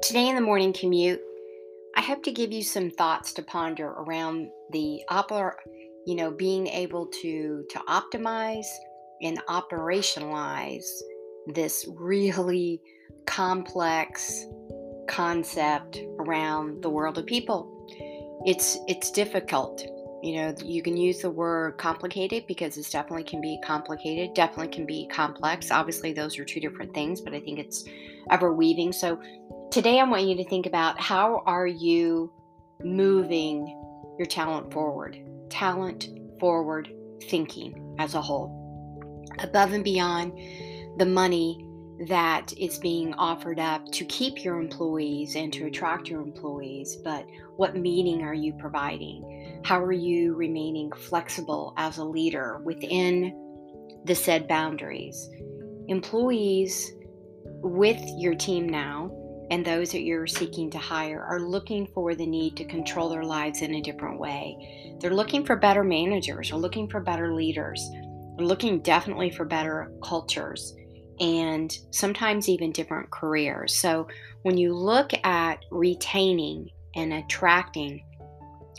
Today in the morning commute, I hope to give you some thoughts to ponder around the oper, you know, being able to to optimize and operationalize this really complex concept around the world of people. It's it's difficult. You know, you can use the word complicated because it definitely can be complicated, definitely can be complex. Obviously, those are two different things, but I think it's ever weaving. So Today, I want you to think about how are you moving your talent forward, talent forward thinking as a whole, above and beyond the money that is being offered up to keep your employees and to attract your employees, but what meaning are you providing? How are you remaining flexible as a leader within the said boundaries? Employees with your team now and those that you're seeking to hire are looking for the need to control their lives in a different way. They're looking for better managers, they're looking for better leaders, they're looking definitely for better cultures and sometimes even different careers. So when you look at retaining and attracting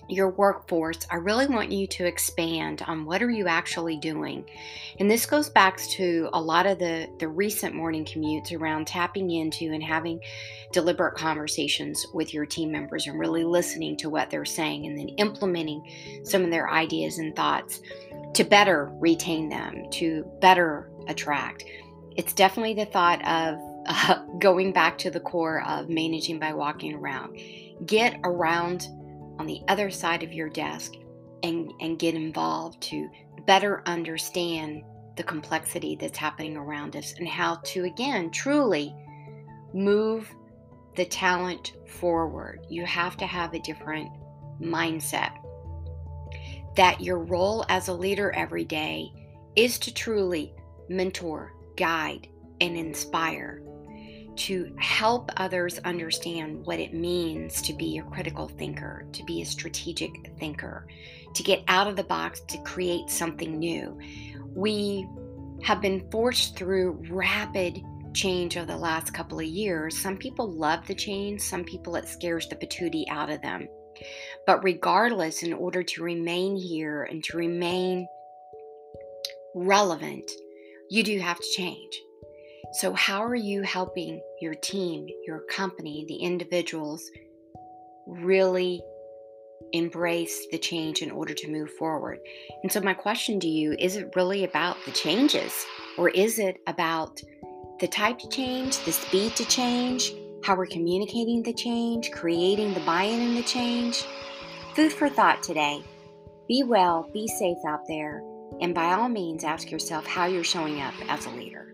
your workforce, I really want you to expand on what are you actually doing. And this goes back to a lot of the, the recent morning commutes around tapping into and having deliberate conversations with your team members and really listening to what they're saying and then implementing some of their ideas and thoughts to better retain them, to better attract. It's definitely the thought of uh, going back to the core of managing by walking around. Get around on the other side of your desk and, and get involved to better understand the complexity that's happening around us and how to, again, truly move the talent forward. You have to have a different mindset. That your role as a leader every day is to truly mentor, guide, and inspire to help others understand what it means to be a critical thinker, to be a strategic thinker, to get out of the box, to create something new. We have been forced through rapid change over the last couple of years. Some people love the change, some people it scares the patootie out of them. But regardless, in order to remain here and to remain relevant, you do have to change. So, how are you helping your team, your company, the individuals really embrace the change in order to move forward? And so, my question to you is it really about the changes, or is it about the type to change, the speed to change, how we're communicating the change, creating the buy in in the change? Food for thought today. Be well, be safe out there, and by all means, ask yourself how you're showing up as a leader.